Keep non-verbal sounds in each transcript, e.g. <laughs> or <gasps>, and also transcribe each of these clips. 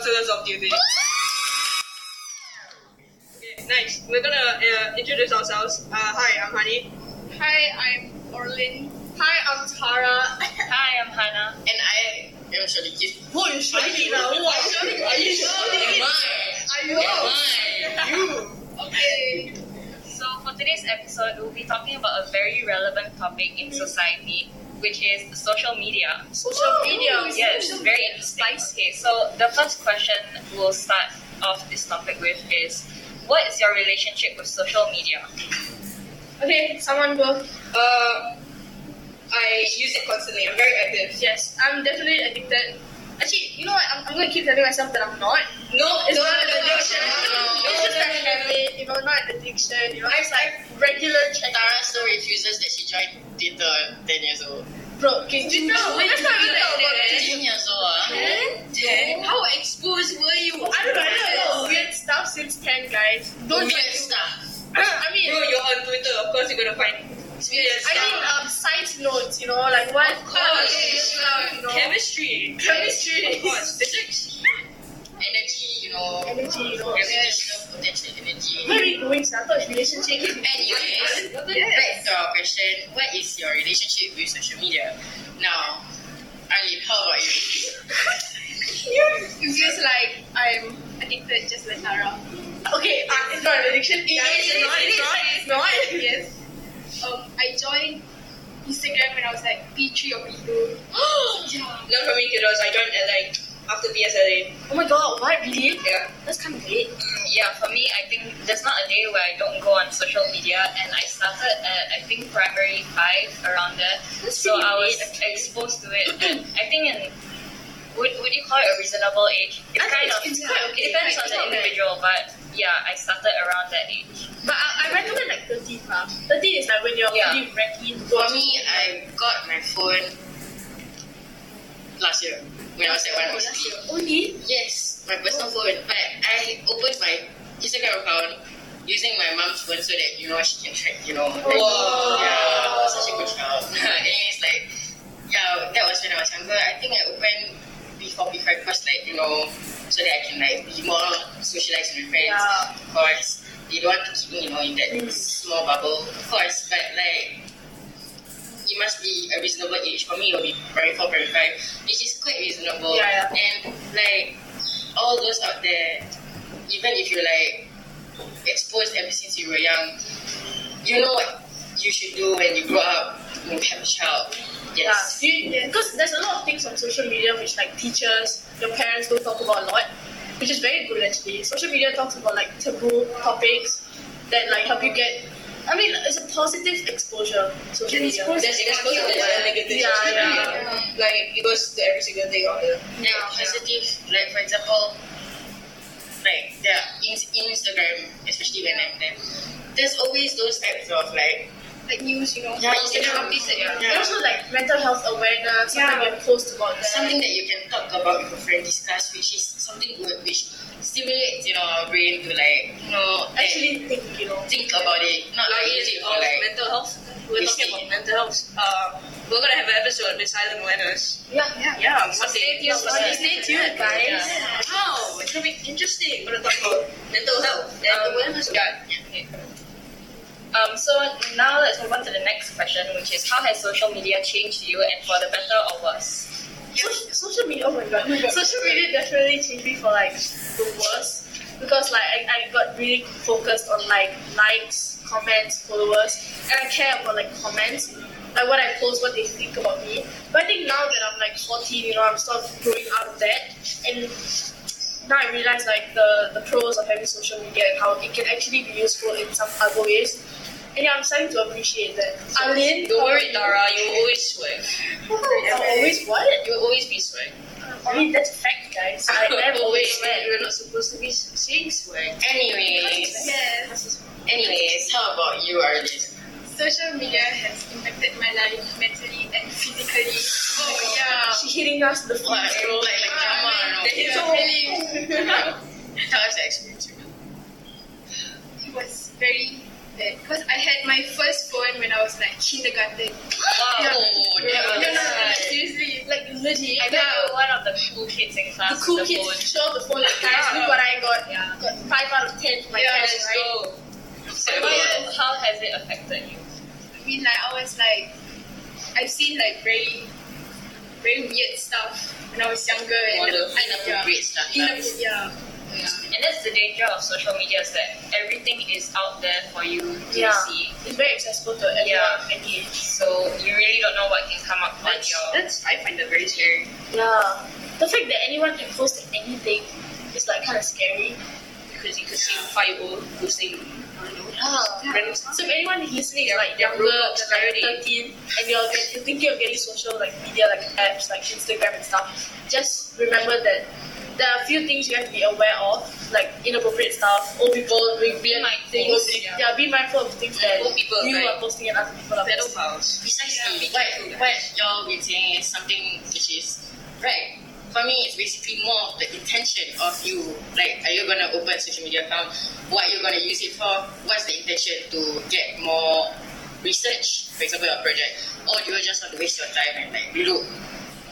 Councillors Off Duty. Okay, nice. We're gonna uh, introduce ourselves. Uh, hi, I'm Honey. Hi, I'm Orlin. Hi, I'm Tara. <laughs> Hi, I'm Hannah. And I am Shaliki. Who is Shani now? Who are Shani? Are you Am Are you? Am I? <laughs> Okay. So, for today's episode, we'll be talking about a very relevant topic in society, which is social media. Social media. Yes, very interesting. Okay, so the first question we'll start off this topic with is what is your relationship with social media? Okay, someone go. Uh, I use it constantly. I'm very active. Yes, I'm definitely addicted. Actually, you know what? I'm, I'm going to keep telling myself that I'm not. No, It's no, not an addiction. no, no. It's just a habit, you know, not an addiction. You know, it's like regular check. Tara still refuses that she joined Twitter at 10 years old. Bro, okay, you know, let's not even talk about it. 10 years old, ah. Ten? How exposed were you? I don't know, I know weird stuff since 10, guys. Don't Weird stuff. <coughs> I mean, Bro, you're on Twitter. Of course, you're gonna find weird I mean, um, science notes, you know, like what? Of course. stuff, you know. Chemistry. Chemistry. Of course. Physics. <laughs> Energy, you know. Energy, you know. Gravitational potential energy. Where are we going? So I thought it's relationship. Anyways, back to our question. What is your relationship with social media? Now, Ali, how about you? It feels like I'm addicted just like Tara. Okay, uh, it's not an addiction. It guys. is, It's not, it it's is, not, it it's not. Yes. Um, I joined Instagram when I was like P3 or P2. <gasps> yeah. Learn from me, kiddos. I joined at like after PSLE. Oh my god, what? Really? Yeah. That's kind of late. Mm, yeah, for me, I think there's not a day where I don't go on social media, and I started at I think primary five around there. That's so I was late, exposed to it. And I think in would, would you call it a reasonable age? It's I kind it's- of it's quite okay, it depends right? on the not bad. individual, but yeah, I started around that age. But I, I recommend like 13 huh? 13 is like when you're Yeah. pretty ready For me, I got my phone last year when I was at one Last year. Only? Yes, my personal oh. phone. But I opened my Instagram account using my mom's phone so that you know she can track. You know. like, Wow. Yeah, I was such a good child. <laughs> Anyways, like, yeah, that was when I was younger. I think I opened before because like you know so that I can like be more socialized with my friends. Yeah. Of course, they don't want to keep me you know in that small bubble. Of course, but like it must be a reasonable age. For me, it will be primary four, primary five, which is quite reasonable. Yeah, yeah. And like all those out there, even if you're like exposed ever since you were young, you know what you should do when you grow up when you have a child. Yes. Yeah, yeah, because there's a lot of things on social media which like teachers, your parents don't talk about a lot, which is very good actually. Social media talks about like taboo topics that like help you get. I mean, it's a positive exposure. Social media. There's exposure to the negative. Yeah, yeah. media. Like it goes to every single thing on the. Like positive, like for example, like yeah, in, in Instagram, especially when I'm there, there's always those types of like like news, you know. Yeah, Instagram Instagram. updates that yeah. Yeah. And also like mental health awareness. Yeah. Something you post about that. something that you can talk about with a friend, discuss, which is something good, which stimulates you know our brain to like you know like, actually think, you know. think about it, not like easy it for like mental health. We're talking about mental health. Uh, we're gonna have an episode with silent awareness. Yeah, yeah. Yeah, Stay tuned, stay tuned, guys. Wow, it's gonna be interesting. We're gonna talk about mental health and Um, awareness. Yeah. Um, so now let's move on to the next question, which is how has social media changed you and for the better or worse? Social, social media, oh my god. <laughs> Social media definitely changed me for like the worst because like I, I got really focused on like likes, comments, followers, and I care about like comments, like what I post, what they think about me. But I think now that I'm like 14, you know, I'm sort of growing out of that, and now I realize like the the pros of having social media and how it can actually be useful in some other ways. And yeah, I'm starting to appreciate that. Alin, Don't worry? Dara. You will always swag. <laughs> Always what? You will always be swag. I mean, that's a fact, guys. I <laughs> am always mad. You're not supposed to be saying swag. anyways. Yes. Anyways, how about you, Arlene? Social media has impacted my life mentally and physically. Oh yeah. She hitting us the Like, like, like drama, <laughs> you know. are really. Tell us the experience. It was very bad because I had my first phone when I was like kindergarten. Wow, Yeah. that No, no, was no, seriously, like legit. I bet yeah. one of the cool kids in class. the cool the kids phone. show the phone like guys, look what I got. Yeah. Got five out of ten for my Yeah, test, right? go. So how, how has it affected you? I mean, like I was like, I've seen like very, very weird stuff when I was younger. All And the inappropriate stuff. yeah, lah. yeah. And that's the danger of social media is that everything is out there for you to Yeah. see. It's very accessible to everyone Yeah. any age. So you really don't know what can come up on That's, your. that's, I find that very scary. Yeah. The fact that anyone can post anything is like kind of scary. Because you could see five old posting, I don't know, Oh, yeah. So if anyone listening is Yeah, like yeah, younger like 13 and you're, you're thinking of getting social like media like apps like Instagram and stuff, just remember that there are a few things you have to be aware of, like inappropriate stuff, old people doing weird things. yeah. Yeah. be mindful of things that Old people, you right. are posting and other people are posting. Pedophiles. Precisely. What, what y'all been saying is something which is right. For me, it's basically more of the intention of you. Like, are you gonna open a social media account? What are you gonna use it for? What's the intention to get more research, for example, your project, or do you just want to waste your time and like look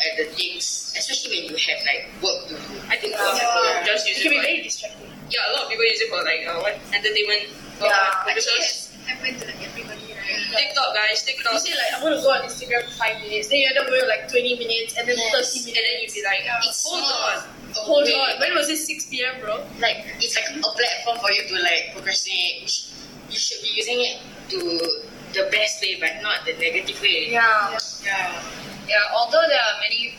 at the things, especially when you have like work to do? I think a lot of people just use It it can be very distracting. yeah, a lot of people use it for like, uh, what, entertainment Yeah. Actually, purposes. it's happened to like everybody? TikTok, guys, TikTok. You say like I'm gonna go on Instagram for five minutes, then you end up going like 20 minutes and then Yes. 30 and minutes. then you'd be like, It's hold not on. Hold Wait. on, when was it 6 p.m. bro? like it's like a platform for you to like procrastinate. You, sh- you should be using it to the best way, but not the negative way. Yeah. Yeah. Yeah, although there are many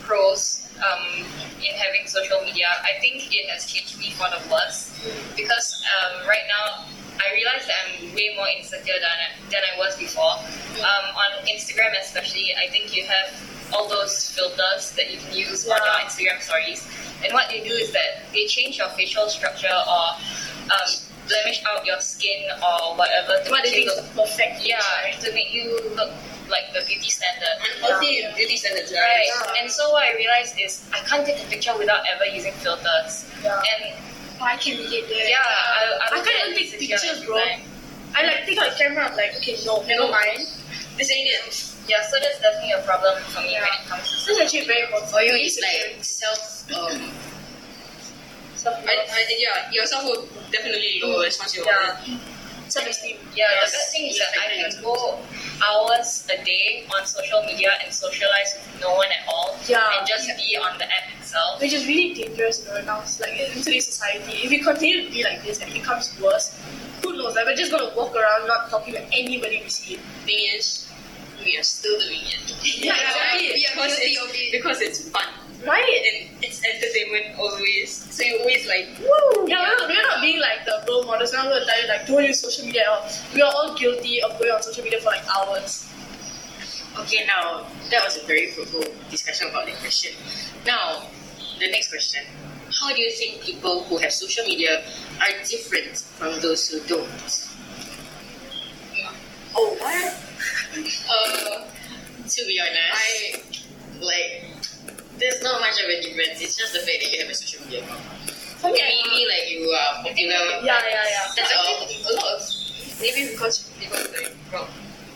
pros um, in having social media, I think it has changed me for the worse. Because um, right now, I realized that I'm way more insecure than I, than I was before. Um, on Instagram, especially, I think you have all those filters that you can use on your Instagram stories. And what they do is that they change your facial structure or um, blemish out your skin or whatever to What make you look perfect yeah, to make you look like the beauty standard. Unhealthy beauty standards, Right. right? Yeah. And so what I realized is I can't take a picture without ever using filters. Yeah. And I can relate there. yeah, I, I can't even take pictures, bro. I like take out the camera, I'm like, okay, no, never mind. This ain't it. Yeah, so that's definitely a problem for me Yeah. when it comes to This is actually very important. For you, it's like <laughs> self. Um, self I, I, yeah, your self will definitely lower as once you're Yeah. Self esteem. Yeah, Yes. the bad thing is that I can go hours a day on social media and socialize with no one at all. Yeah. And just be on the app itself. Which is really dangerous, you know, now like in today's society. If you continue to be like this and it becomes worse, who knows? Like we're just gonna walk around not talking to anybody we see. Thing is, we are still doing it. Yeah, exactly. We <laughs> Because it's, it. because it's fun. Right? And it's entertainment always. So you always like, Woo! Yeah, we're not, we're not being like the role models. Now we're gonna tell you like don't use social media at all. We are all guilty of going on social media for like hours. okay, now that was a very fruitful discussion about the question. Now, the next question: How do you think people who have social media are different from those who don't? Oh what? <laughs> Uh, to be honest, I like. There's not much of a difference. It's just the fact that you have a social media account. I- Maybe like you are popular. yeah, yeah, yeah. That's all. a lot of maybe because people like from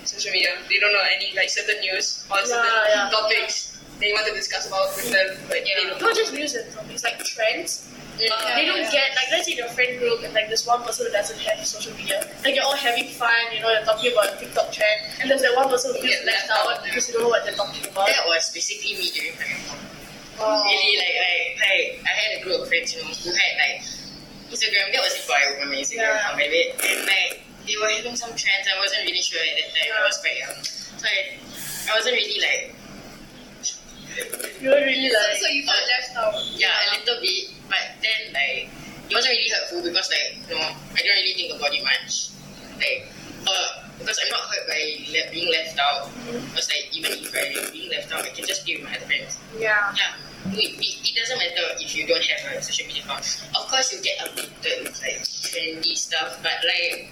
social media, they don't know any like certain news or certain Yeah, yeah. topics they want to discuss about with them, but yeah, they don't. Not just news and topics, like trends. Yeah, they don't yeah. get like let's say your friend group and like this one person who doesn't have social media. Like you're all having fun, you know, you're talking about TikTok trend, and there's that one person who Yeah, left out because you don't know what they're talking about. That was basically me during. Oh. Really, like, like, like, I had a group of friends, you know, who had like Instagram. That was before I opened my Instagram Yeah. account, maybe. And like, they were having some trends. I wasn't really sure at that time. I was quite young, so I, I wasn't really like, You don't really like. so you felt left out. yeah, a little bit. But then like, it wasn't really hurtful because like, you know, I don't really think about it much. Like, uh, because I'm not hurt by le- being left out. Because like, even if I'm being left out, I can just be with my other friends. yeah. Yeah, it, it, it doesn't matter if you don't have a social media account. Of course, you get updated with like trendy stuff, but like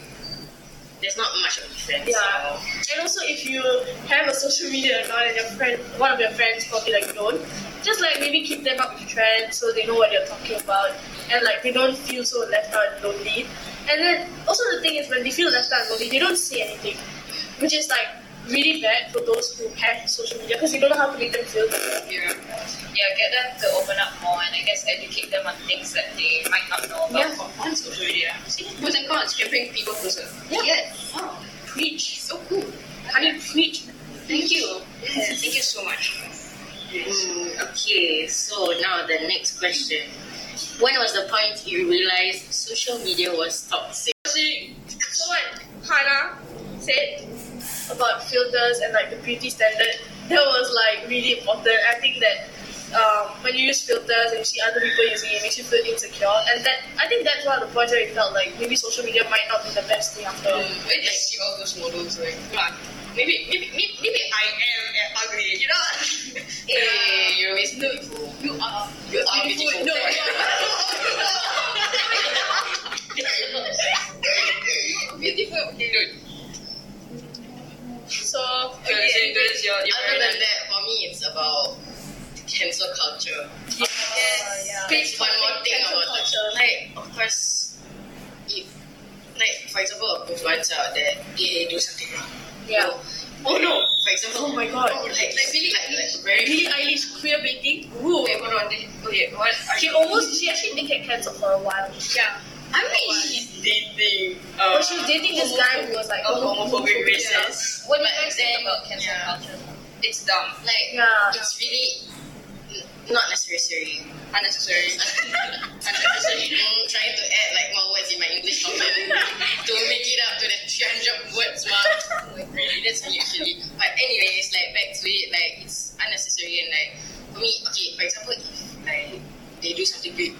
there's not much of a difference. Yeah. And also, if you have a social media account and your friend, one of your friends probably like don't, just like maybe keep them up with trends so they know what you're talking about and like they don't feel so left out and lonely. And then also the thing is when they feel left out and lonely, they don't say anything, which is like really bad for those who have social media because you don't know how to make them feel better. Yeah. yeah, get them to open up more and I guess educate them on things that they might not know about. Yeah, on social media. See, pros and cons can bring people closer. Yeah. Yes. Oh, preach. So cool. Honey, preach. Thank you. Yes. Thank you so much. Mm, okay, so now the next question. When was the point you realized social media was toxic? So what Hannah said about filters and like the beauty standard, that was like really important. I think that um, when you use filters and you see other people using it, it makes you feel insecure. And that I think that's one of the points where it felt like maybe social media might not be the best thing after all. When I see all those models, like, come on, maybe, maybe, maybe, maybe I am uh, ugly, you know? <laughs> Hey, you're always beautiful. You are. You are beautiful. No, no, no. beautiful. Okay, good. So Okay, so that's your, your Other than that, for me, it's about cancel culture. Yes, yeah. There's one more thing Cancel about culture. culture. Like, of course, if, like, for example, influencers out there, they do something wrong. Yeah. Oh no! For example, Oh my god. like, like really, like, like very Billie Eilish queer baiting. Ooh. Wait, hold on. Did- Okay, what? She almost she actually did get cancelled for a while. yeah. I mean, she's dating. Uh, But she was dating this guy who was like a homophobic racist. What do you guys think about cancel yeah. culture? It's dumb. like, Yeah. it's really not necessary. Unnecessary. <laughs> Unnecessary. Mm, trying to add like more words in my English <laughs> comment to make it up to the 300 words mark. Like, really, that's me actually. But anyways, like back to it, like it's unnecessary and like for me, okay, for example, if like they do something big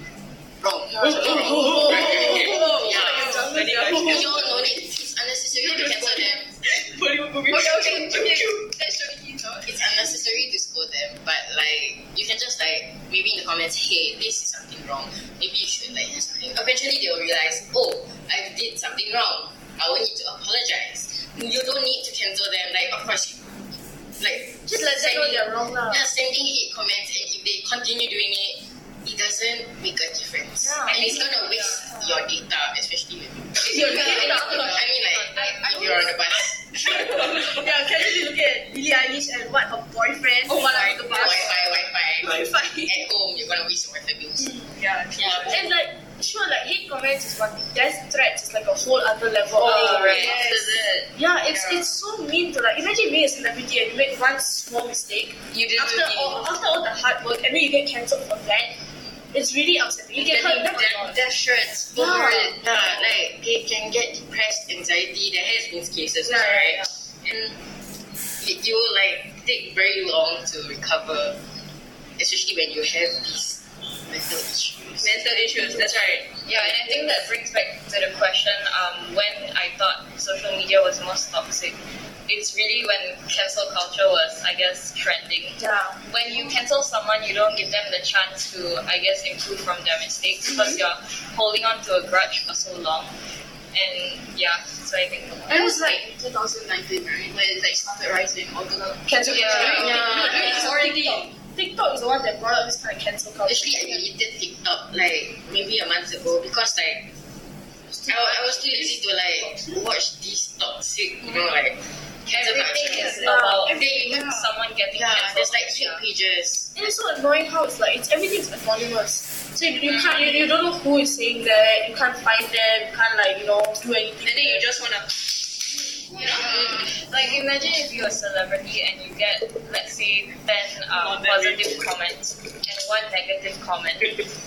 hey, this is something wrong. Maybe you should like do something. Eventually they will realize, oh, I did something wrong. I will need to apologize. You don't need to cancel them. Like of course, like Just let them know they're wrong lah. yeah, sending hate comments, and if they continue doing it, it doesn't make a difference. Yeah. And it's gonna waste your data, especially when <laughs> Your <laughs> I mean, like if <laughs> you're on the bus. yeah, casually look at Billie Eilish and what her boyfriend Oh while on the Wi-Fi. Wi-Fi. Wi-Fi. At home, you're gonna waste your Wi-Fi bills. Mm, yeah. Yeah. And like, sure, like hate comments is one thing. Death threats is like a whole other level. Oh, of right. yes. Yeah, it's Yeah. it's so mean to like imagine being a celebrity and you make one small mistake you didn't after all after all the hard work and then you get cancelled for that. It's really upsetting. You get hurt that much. Death threats Yeah. Yeah, like they can get depressed, anxiety. There has been cases, Yeah, right? yeah, And it, you will like take very long to recover, especially when you have these mental issues. Mental issues, that's right. Yeah, and I think that brings back to the question um, when I thought social media was most toxic. It's really when cancel culture was, I guess, trending. Yeah. When you cancel someone, you don't give them the chance to, I guess, improve from their mistakes because you're holding on to a grudge for so long. And yeah, so I think. That was like 2019, right? When it like started rising all the Cancel Yeah. culture. Yeah. It's already TikTok is the one that brought up this kind of cancel culture. Actually, I deleted TikTok like maybe a month ago because like I, I was too lazy to like watch these toxic, you know, like cancel Everything culture. is about They- Yeah. someone getting Yeah, cancelled. there's like fake pages. And it's so annoying how it's like it's everything's anonymous. So you, you can't you, you don't know who is saying that, you can't find them, you can't like, you know, do anything. And then you just wanna You know, like imagine if you're a celebrity and you get, let's say, ten um, positive comments and one negative comment.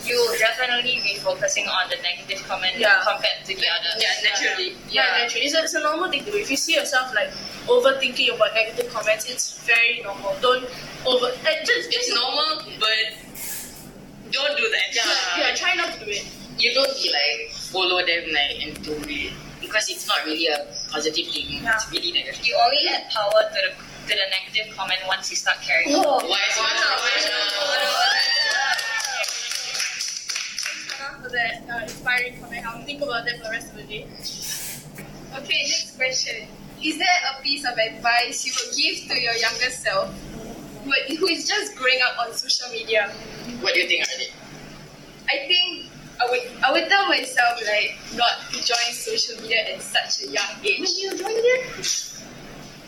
You'll definitely be focusing on the negative comment Yeah. compared to the others. Yeah, naturally. Yeah, Yeah. naturally. It's a, it's a normal thing to do. If you see yourself like overthinking about negative comments, it's very normal. Don't over. Uh, just, It's just normal, but don't do that. Yeah, try not to do it. You don't be like follow them like and do it because it's not really a positive thing. Yeah. It's really negative. You only add power to the to the negative comment once you start caring. Oh. Why is it Hannah, for that uh, inspiring comment. I'll think about that for the rest of the day. Okay, next question. Is there a piece of advice you would give to your younger self who, who is just growing up on social media? What do you think, Arlie? I think I would I would tell myself like not to join social media at such a young age. you join again?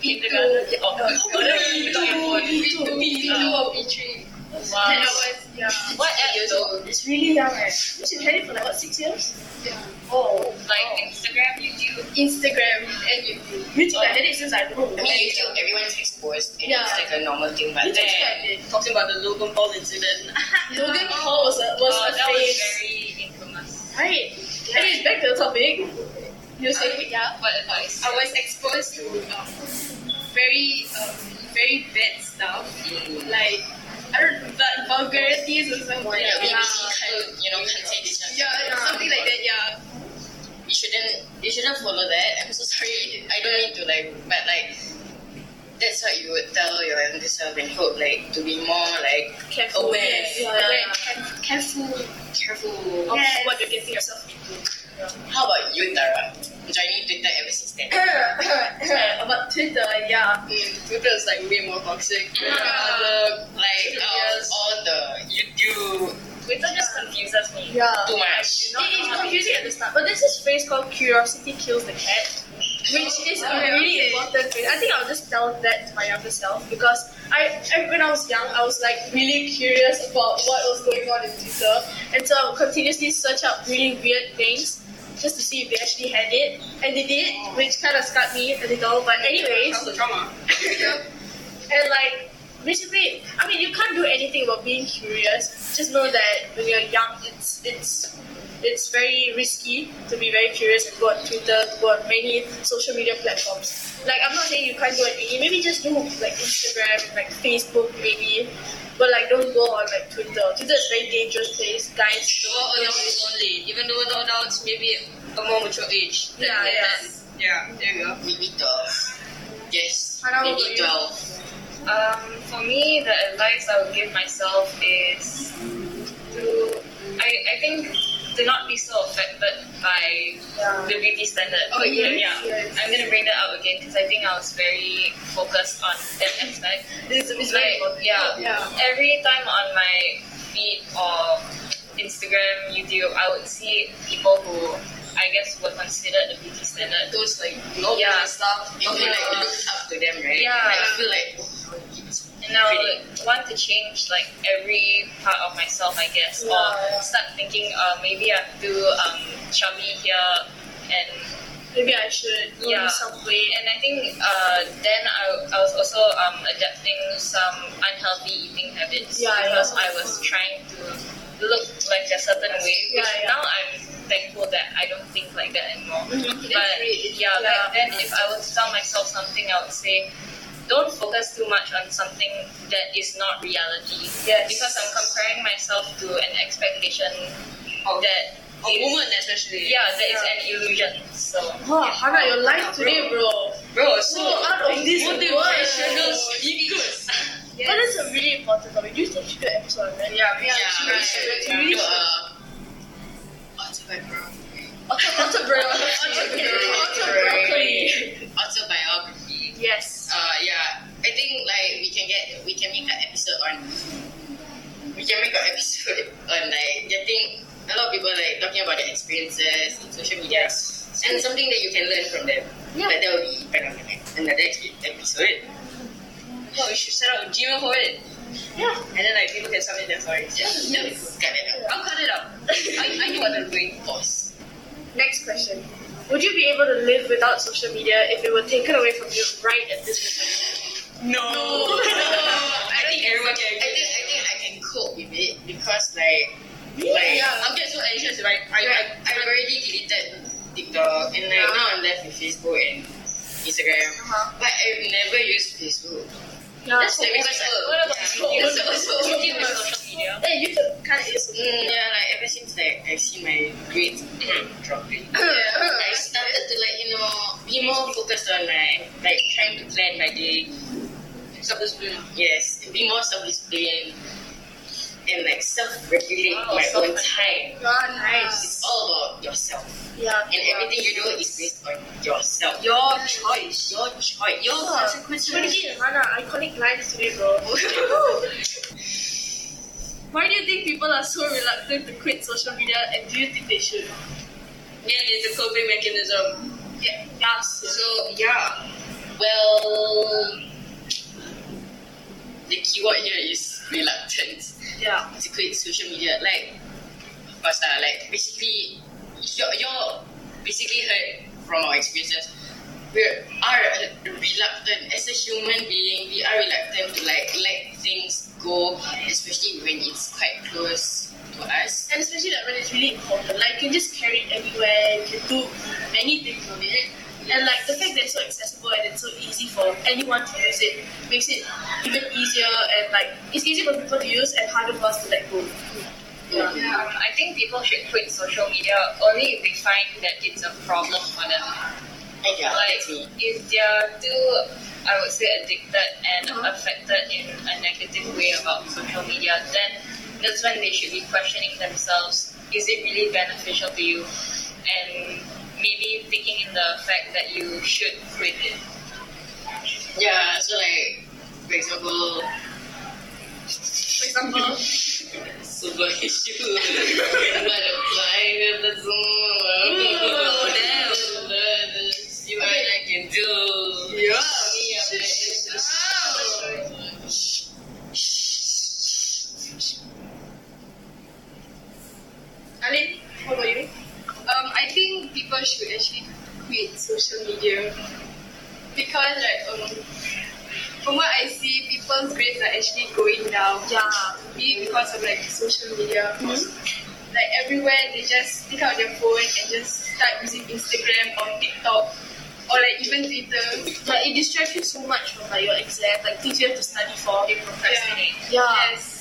kindergarten. Oh, oh, B2, B2 or B3. Wow. And I was, yeah. What app though? It's really young, eh? She's had it for like what six years? yeah. Oh, Like Instagram, YouTube. Instagram and YouTube. YouTube. I had it since I don't know. I mean, YouTube, everyone's exposed, and Yeah. it's like a normal thing. But YouTube then, Talking about the Logan Paul incident. Logan Paul was a was Right. Anyways, back to the topic. You say yeah. What advice? I was exposed to um, very, um, very bad stuff. Like, I don't know, but vulgarities or something. yeah, Yeah, BBC can't, you know, can't say this. yeah, something like that, yeah. You shouldn't, you shouldn't follow that. I'm so sorry. I don't mean to like, but like, that's what you would tell your younger self and hope like to be more like careful. aware, Yeah, yeah. caref- careful. careful. Of Yes. what you're getting yourself into. How about you, Tara? Joining Twitter ever since then. <coughs> About Twitter, yeah. Twitter is like way more toxic. Yeah. other Like uh, all the YouTube Twitter just confuses me. Yeah. too much. It is confusing at the start, but there's this phrase called curiosity kills the cat, which is a really important phrase. I think I'll just tell that to my younger self because I, I when I was young, I was like really curious about what was going on in Twitter, and so I would continuously search up really weird things just to see if they actually had it, and they did, which kind of scarred me a little. But anyways, drama? <laughs> and like basically, I mean, you can't do anything about being curious. Just know that when you're young, it's it's it's very risky to be very curious and go on Twitter, to go on many social media platforms. Like I'm not saying you can't do anything. Maybe just do like Instagram and like Facebook, maybe. But like, don't go on like Twitter. Twitter is a very dangerous place, guys. For adults only. Even though the adults maybe a more mature age. than- Yeah, yeah. Yeah, there you go. Maybe 12. Yes, How about maybe you? 12. Um, for me, the advice I would give myself is to, I, I think, to not be so affected by the beauty standard. Oh, yes, yeah. yes. I'm gonna bring that up again because I think I was very focused on that aspect. It's Like, very important. yeah, Yeah. every time on my feed or Instagram, YouTube, I would see people who I guess were considered the beauty standard. Those like vloggers Yeah. stuff. You feel like Yeah. look up to them, right? Yeah. Like, I feel like, oh, And I would want to change like every part of myself, I guess, Yeah, or yeah. start thinking, uh, maybe I have to um, chubby here, and Maybe I should go Yeah. lose some weight. and I think uh, then I, I was also um, adapting some unhealthy eating habits Yeah, because yeah. I was trying to look like a certain way. Which yeah. now I'm thankful that I don't think like that anymore. Mhm. But yeah, back then if I were to tell myself something, I would say. Don't focus too much on something that is not reality. Yes. Because I'm comparing myself to an expectation Of- that A is- woman especially. Yeah, that is Yeah. an illusion. So Wow, Hannah, your life today, bro. Bro, So so out of this motivational world. speakers. But that's a really important topic. Do you think we should do an episode on that? Yeah, yeah, yeah, right. right. really Do a autobiography. Autobiography. Autobiography. Autobiography. Yes. Uh, yeah. I think like we can get we can make an episode on we can make an episode <laughs> on like getting a lot of people like talking about their experiences in social media yes. and something that you can learn from them. Yeah. But that will be part of another episode. No, we should set up a Gmail for it. Yeah. And then like people can submit their stories. Yeah. Yeah, cut it out. I'll cut it up. <laughs> I, I know what I'm doing. Pause. Next question. Would you be able to live without social media if it were taken away from you right at this moment? No. No. <laughs> I think everyone can I think I think I can cope with it because like like Yeah, I'm getting so anxious, right? I, I, I, I've already deleted TikTok and like now I'm left with Facebook and Instagram. Uh-huh. But I've never used Facebook. Yeah. That's like because I, what about yeah. you? So, so, YouTube is social media. Hey, YouTube kind of is. Mm, yeah, like ever since like I've seen my grades dropping, <coughs> Yeah. I started to like you know be more focused on my like trying to plan my day. self-discipline. Yes, be more self-disciplined and like self-regulate Wow, my own self-regulate. time. God, nice. It's all about yourself, Yeah. and everything you do is based on yourself. Your choice. Your choice. Your Yeah. consequences. What is it, Hannah? Iconic lines today, bro. <laughs> Why do you think people are so reluctant to quit social media and do you think they should? Yeah, it's a coping mechanism. Yeah. Yes. So yeah, Well, the keyword here is reluctant To quit social media. Like, of course, lah, like basically, you're, you're basically heard from our experiences. We are reluctant as a human being. We are reluctant to like let things go, especially when it's quite close to us. And especially like when it's really important. Like you can just carry it everywhere, you can do many things with it. And like the fact that it's so accessible and it's so easy for anyone to use it makes it even easier and like it's easy for people to use and harder for us to let go. Yeah. Um, I think people should quit social media only if they find that it's a problem for them. Yeah, like if they're too I would say addicted and Uh-huh. affected in a negative way about social media, then that's when they should be questioning themselves, is it really beneficial to you? And maybe taking in the fact that you should quit it. Yeah, so like, for example, For example, super issue <laughs> butterfly with the zoom. Oh, damn. See what I can do. Yeah. Me, I'm Ali, what about you? Um, I think people should actually quit social media because like um, from what I see, people's grades are actually going down. Yeah. Be because of like social media. Mm-hmm. Like everywhere, they just take out their phone and just start using Instagram or TikTok or like even Twitter. Like it distracts you so much from like your exam, like things you have to study for. They procrastinate. Yeah. Yes.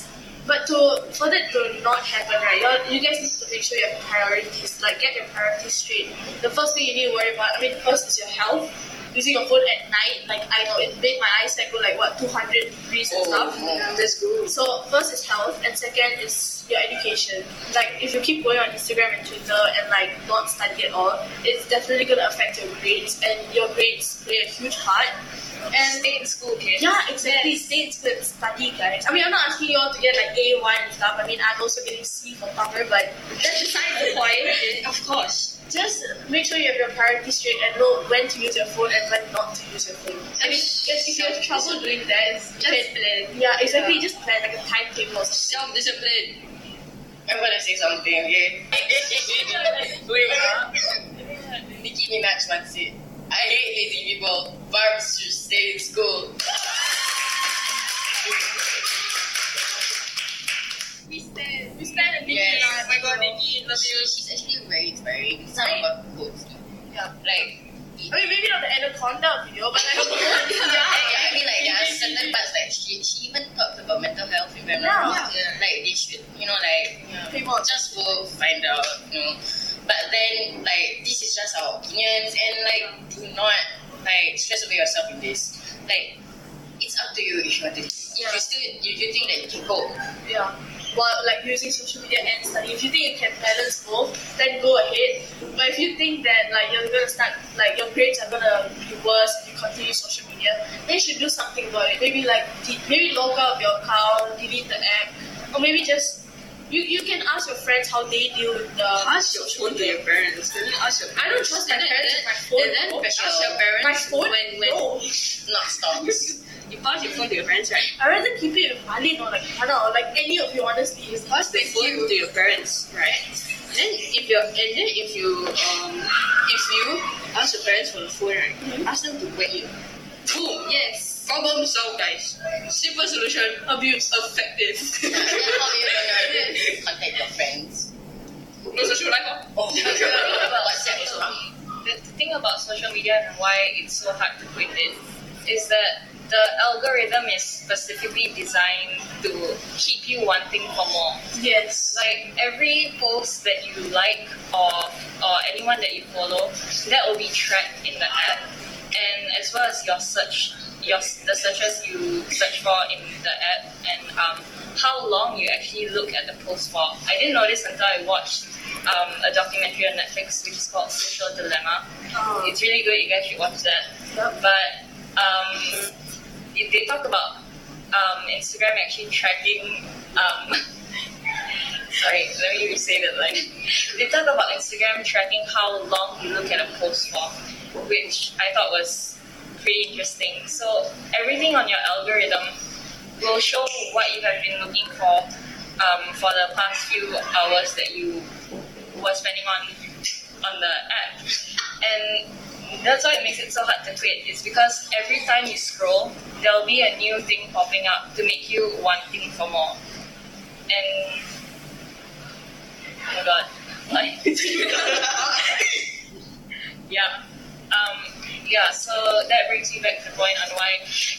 But to for that to not happen, right, you you guys need to make sure you have priorities. Like get your priorities straight. The first thing you need to worry about, I mean, first is your health. Using your phone at night, like I know it made my eyesight go like what 200 degrees and stuff. Oh, that's good. So first is health, and second is your education. Like if you keep going on Instagram and Twitter and like not study at all, it's definitely gonna affect your grades, and your grades play a huge part. And Stay in school, kids. yeah, exactly. Stay in school and study, guys. I mean, I'm not asking you all to get like A one and stuff. I mean, I'm also getting C for cover, but that's beside the point. Of course. Just make sure you have your priorities straight and know when to use your phone and when not to use your phone. I mean, if you have trouble doing that, just plan. Yeah, exactly. Just plan like a timetable or something. Self discipline. I'm gonna say something, okay? <laughs> <laughs> Wait, Nicki Minaj once said, I hate lazy people. Barbs should stay in school. We stand. We stand and Yes. Oh my god, Nicki, love She, you. she's actually very inspiring. Some of her quotes, Yeah. like, I mean, maybe not the anaconda video, but like, <laughs> yeah, <laughs> yeah. I mean, like, there are certain parts like she, she even talked about mental health, if I'm Yeah. Like, they should, you know, like, people. just go find out, you know. But then, like, this is just our opinions, and like, do not like stress over yourself in this. Like, it's up to you if you want to. Yeah. If you still, you, you think that you can cope. Yeah. While like using social media and study. If you think you can balance both, then go ahead. But if you think that like you're gonna start like your grades are gonna be worse if you continue social media, then you should do something about it. Maybe like de- maybe log out of your account, delete the app, or maybe just you, you can ask your friends how they deal with the Ask your phone to your parents. Don't ask your I don't trust my parents with my phone. And then no. ask your parents My phone? when when No. not stocks. you pass your phone to your parents, right? I rather keep it with Malin or like Hana or like any of you honestly. Is pass the phone to your parents, right? And Then if you and then if you um if you ask your parents for the phone, right? Ask them to wet you. Boom. Yes. Problem solved, guys. Simple solution. abuse. Effective. then how are you gonna contact your friends? No social life. Oh, <laughs> WhatsApp also. the thing about social media and why it's so hard to quit it is that the algorithm is specifically designed to keep you wanting for more. Yes. Like every post that you like or or anyone that you follow, that will be tracked in the app, and as well as your search, your the searches you search for in the app, and um, how long you actually look at the post for. I didn't know this until I watched um, a documentary on Netflix which is called Social Dilemma. Oh. It's really good. You guys should watch that. Yep. But um, it- they talk about um, Instagram actually tracking. Um, <laughs> sorry, let me restate that Like they talk about Instagram tracking how long you look at a post for, which I thought was pretty interesting. So everything on your algorithm will show what you have been looking for um, for the past few hours that you were spending on on the app, and that's why it makes it so hard to quit. It's because every time you scroll, there'll be a new thing popping up to make you wanting for more. And oh my god, <laughs> like <laughs> yeah. Um, yeah, so that brings me back to the point on why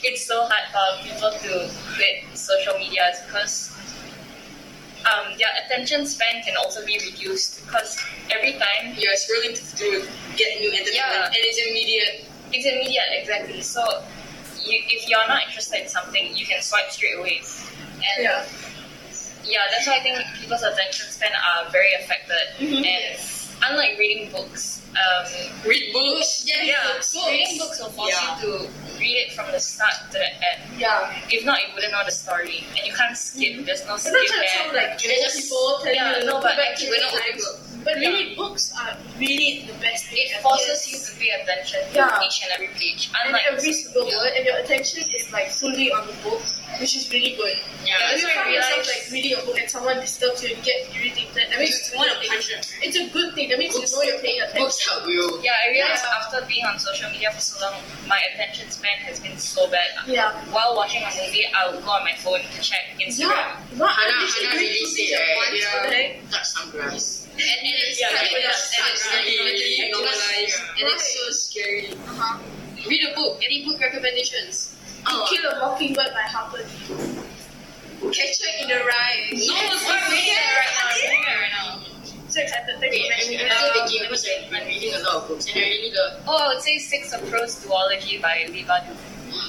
it's so hard for people to quit social media is because um, their attention span can also be reduced because every time You're scrolling to get new entertainment, Yeah. and it's immediate. it's immediate exactly. So you, if you're not interested in something, you can swipe straight away. And Yeah. yeah, that's why I think people's attention span are very affected. And unlike reading books, um, Read books. yeah, reading books will force Yeah. you to read it from the start to the end. Yeah. If not, you wouldn't know the story, and you can't skip. There's no skip just there. like old people telling Yeah, you no, but back actually to we're the not audiobooks. But Yeah. really, books are really the best thing. It forces you to pay attention to Yeah. each and every page. and every single word, and your attention is like fully on the book, which is really good. Yeah, If that's you why I realized- like reading a book and someone disturbs you and you get irritated, I mean, You it's, want a to good punch thing. them. it's a good thing. That means Books- you know you're paying attention. Books help you. Yeah, I realized Yeah. after being on social media for so long, my attention span has been so bad. Yeah. While watching a movie, I would go on my phone to check Instagram. Yeah. Not Hannah, literally Hannah really said, right? Yeah. what? Touch some grass. And, and it's, Yeah, and yeah, and it's Really, really normalized. normalized. And it's so scary. Uh-huh. Read a book. Any book recommendations? To Kill a Mockingbird by Harper Lee. Catcher in the Rye. No, I'm reading it right now. I'm reading it right now. So excited. Thank you Wait, for I'm, mentioning I'm that. still thinking because I've been reading a lot of books and I really love. Oh, I would say Six of Crows Duology by Leigh Bardugo.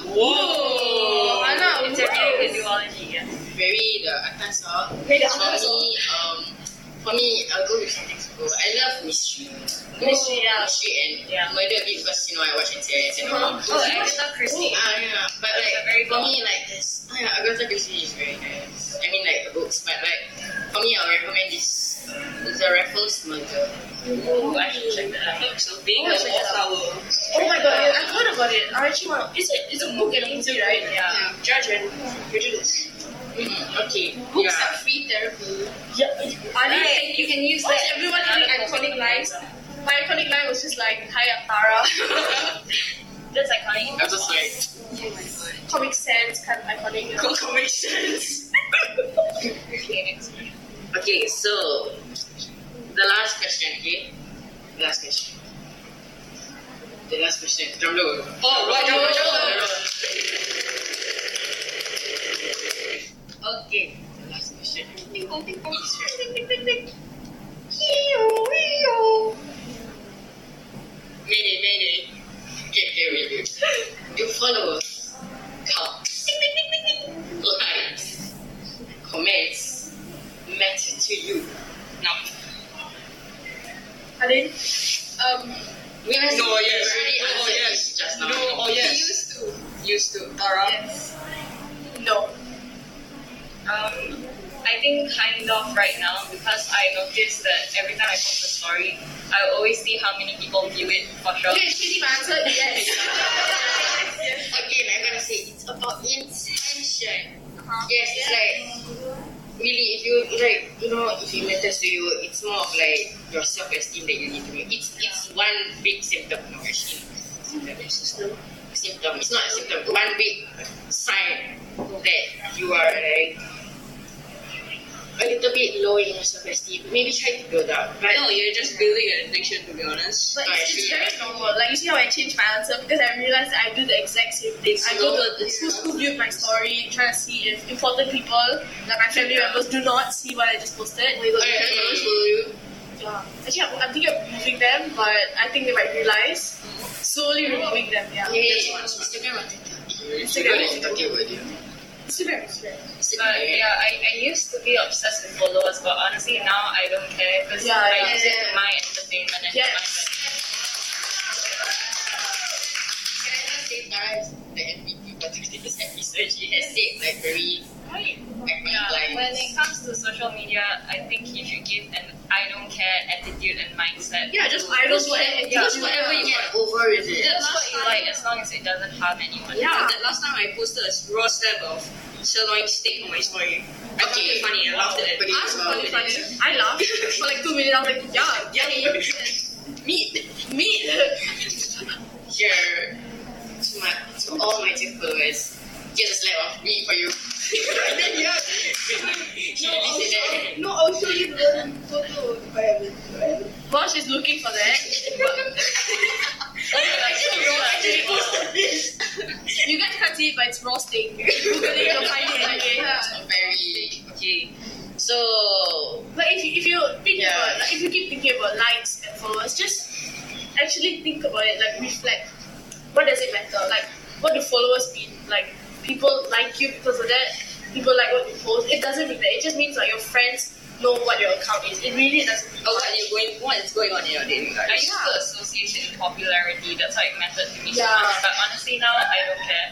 Whoa! Hannah, It's a really good wow. duology, yeah. Very the atas ah. Very the For atas, um, for me, I'll go with something simple. I love mystery. Mystery, yeah. Mystery and Yeah. murder a bit because you know I watch NCIS and all. Oh, Agatha Christie. Ah, yeah. But like, a very for me, like, this, oh, yeah, Agatha Christie is very nice. I mean, like, the books, but like, for me, I'll recommend this. It's a Raffles Murder. Ooh, I should check that out. So, being Oh, check it. Oh my god, yeah, I've heard about it. I actually want. Is it? It's a book and movie, right? Yeah. Judge and prejudice. Okay. Books yeah. are free therapy. Yeah. Are they? Right, you can use that. everyone having iconic lines? My iconic line was just like, "Hi, I'm Tara." <laughs> That's iconic. I was just like, Comic Sans kind of iconic. cool <laughs> comic sense. Okay. Okay, so the last question, okay? The last question. The last question. Drum roll. Oh, right, drum roll. Okay, the last question. Ding dong, ding dong. Ding, ding, ding, ding. Mayday, mayday. Okay, here we go. Do followers count? Likes, comments matter to you? Now, they? Um, we have No, yes. already answered yes. just now. No, oh we yes. used to. Used to. Tara. Yes. No. Um, I think kind of right now because I noticed that every time I post a story, I always see how many people view it for sure. Okay, Shitty answer. Yes. <laughs> Again, I'm gonna say it's about intention. Yes, it's like really if you like you know if it matters to you, it's more of like your self esteem that you need to make. It's it's one big symptom. No, actually, symptom. Symptom. It's not a symptom. One big sign that you are like a little bit low in your self esteem. Maybe try to build up. But No, you're just building an addiction to be honest. But it's, it's very normal. Like you see how I changed my answer because I realized that I do the exact same thing. It's I go to it's who's who viewed my story, trying to see if important people, like my family members, do not see what I just posted. I, I always follow you. Yeah. Actually, I'm, I'm thinking of removing them, but I think they might realize. Slowly removing them. Yeah. One. Instagram or Twitter? Instagram. Instagram. Talking about it. Instagram. Instagram. But yeah, I, I used to be obsessed with followers, but honestly now I don't care because Yeah, I yeah, use it yeah. to my entertainment and Yes. my benefit. Can I just say Tara is the MVP for today's episode? She has said like very Right. Yeah, Like, when it comes to social media, I think if you should give an I don't care attitude and mindset. Yeah, just I don't post care. post Yeah. whatever you get over with it. Just what you like, as long as it doesn't harm anyone. Yeah, that last time I posted a raw slab of sirloin steak on my story. I found it funny. I laughed at it. I was well. funny. Funny. I laughed for like two minutes. I was like, yeah, Yummy. Meat. meat. Here, to, my, to all my TikTok followers, here's a slab of meat for you. And then yeah, she No, really said that. also, no, I'll show you the photo if I have it. if I have it. While she's looking for that, Actually, bro, I just <laughs> posted this. you guys can't see it, but it's raw steak. Google it, you'll find it anyway. Very okay. So But if you, if you think Yeah. about like, if you keep thinking about likes and followers, just actually think about it, like reflect. What does it matter? Like, what do followers mean? Like, people like you because of that. People like what you post. It doesn't mean that. It just means like your friends know what your account is. It really doesn't. Mean Oh, what, you're going, what is going on in your dating life? I life? used to associate in popularity. That's how it mattered to me so Yeah. much. But honestly, now I don't care.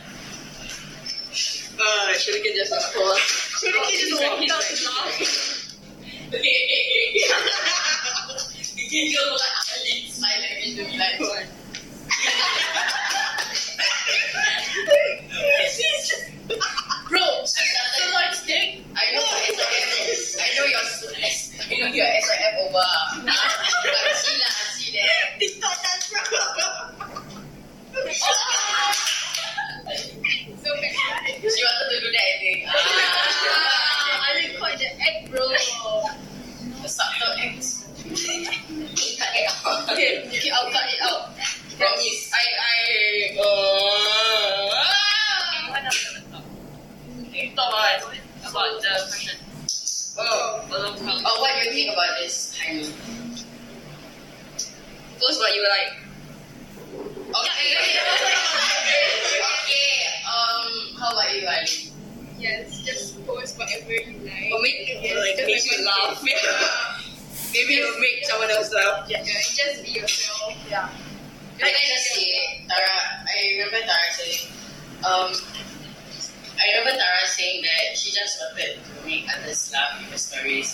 Uh, Shuriken just was called. Shuriken just walked out to laugh. you know what? Ali silent in the like. Bro, sirloin steak. I know your SIF. I know your I know your SIF over. I see lah, I see that. TikTok dance, bro. So bad. She wanted to do that, I think. Ah, I didn't quite the egg, bro. the subtle acts. Cut it out. Okay, okay, I'll cut it out. Promise. I, I, uh, about, about the question. oh. Oh, what do you think about this, Heini? Post what you like. Okay. <laughs> okay. Um, how about you, Ali? Yes, just post whatever you like. Or make, Yes, like, make you laugh. <laughs> Maybe it'll make someone else laugh. Yeah, just be yourself. Yeah. Like I just say, Tara, I remember Tara saying, um, I remember Tara saying that she just wanted to make others laugh with her stories.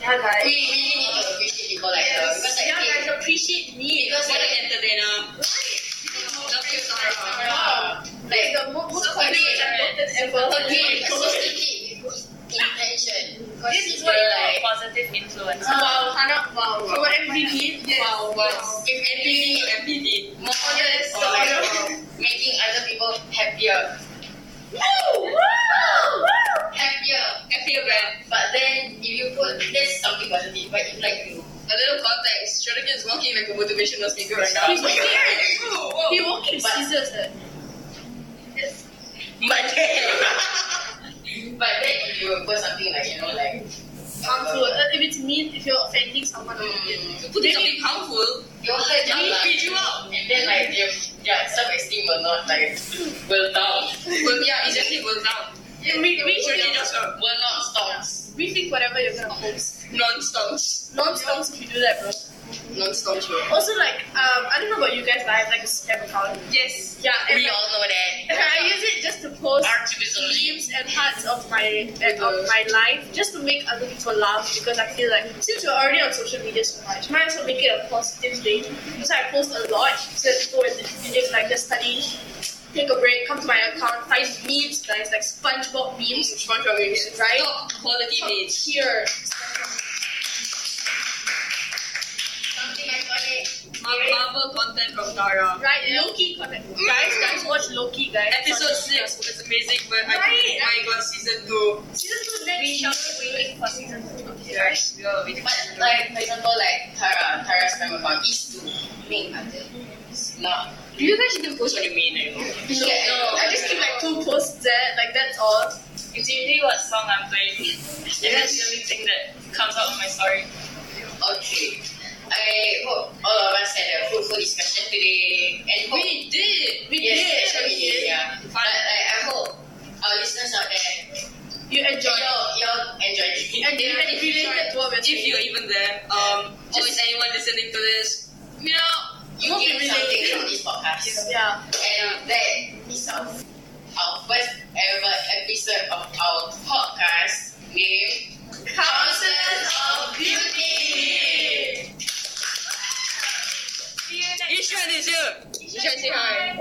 Yeah, guys. We really need to appreciate people like her Yes. because like, Yeah, they- guys, appreciate me. because What an entertainer. Love you, Tara. Like the mo- most Okay. confident I've ever. okay, associate with intention. This is what like, Positive influence. Wow, Hannah, wow. For every Yes. wow, wow. if anything, MPD. more Yes, or like wow. making other people happier! Happier. Happier man. But then if you put this something positive, but if like you A little context. Shuriken is walking like a motivational speaker right now. He's walking. <laughs> Whoa, whoa. He walking scissors. eh. But <laughs> But then if you put something like, you know, like Harmful. Uh, If it's mean, if you're offending someone, Mm. put something harmful. you'll hurt them He lah. feed you out. And then like their self-esteem will not like will down. Well, yeah, exactly. Well, down. Yeah, we, we, should, just uh, Will not stop. rethink whatever you're gonna post. non-stonks. Non-stops if you do that, bro. Non-stonks, bro. Also, like, um, I don't know about you guys, but I have like a spam account. Yes. Yeah, and We like, all know that. <laughs> I use it just to post Activism. memes and parts of my of my life, just to make other people laugh. Because I feel like since we're already on social media so much, might as well make it a positive thing. So I post a lot, so that people if like they're studying, take a break, come to my account, find memes, guys, like SpongeBob memes, SpongeBob memes. right? Top quality memes. tier. Iconic. Marvel content from Tara. Right, Loki content. Guys, guys, watch Loki, guys. Episode 6 was amazing, but I Right. think I got season 2. Season two next. We shall be waiting for season two. Yes, we are waiting. But like for example, like Tara, Tara's account is to make others laugh. Do you guys even post on your main, you know? No, no, I just keep like two posts there, like that's all. It's usually what song I'm playing. And <laughs> that's the only thing that comes out on my story. Okay. I hope all of us had a fruitful discussion today. And hope, we did. We yes, did. Yes, we did. Yeah. But like, I hope our listeners out there. You enjoy, Y'all, y'all enjoyed. Yeah. if you related to what we're If you're even there, um, just or is anyone listening to this, you know, you hope gained something from this podcast. Yeah. And that is our, our first ever episode of our podcast named Councillors Off Duty. Ishan is here. Ishan, say hi.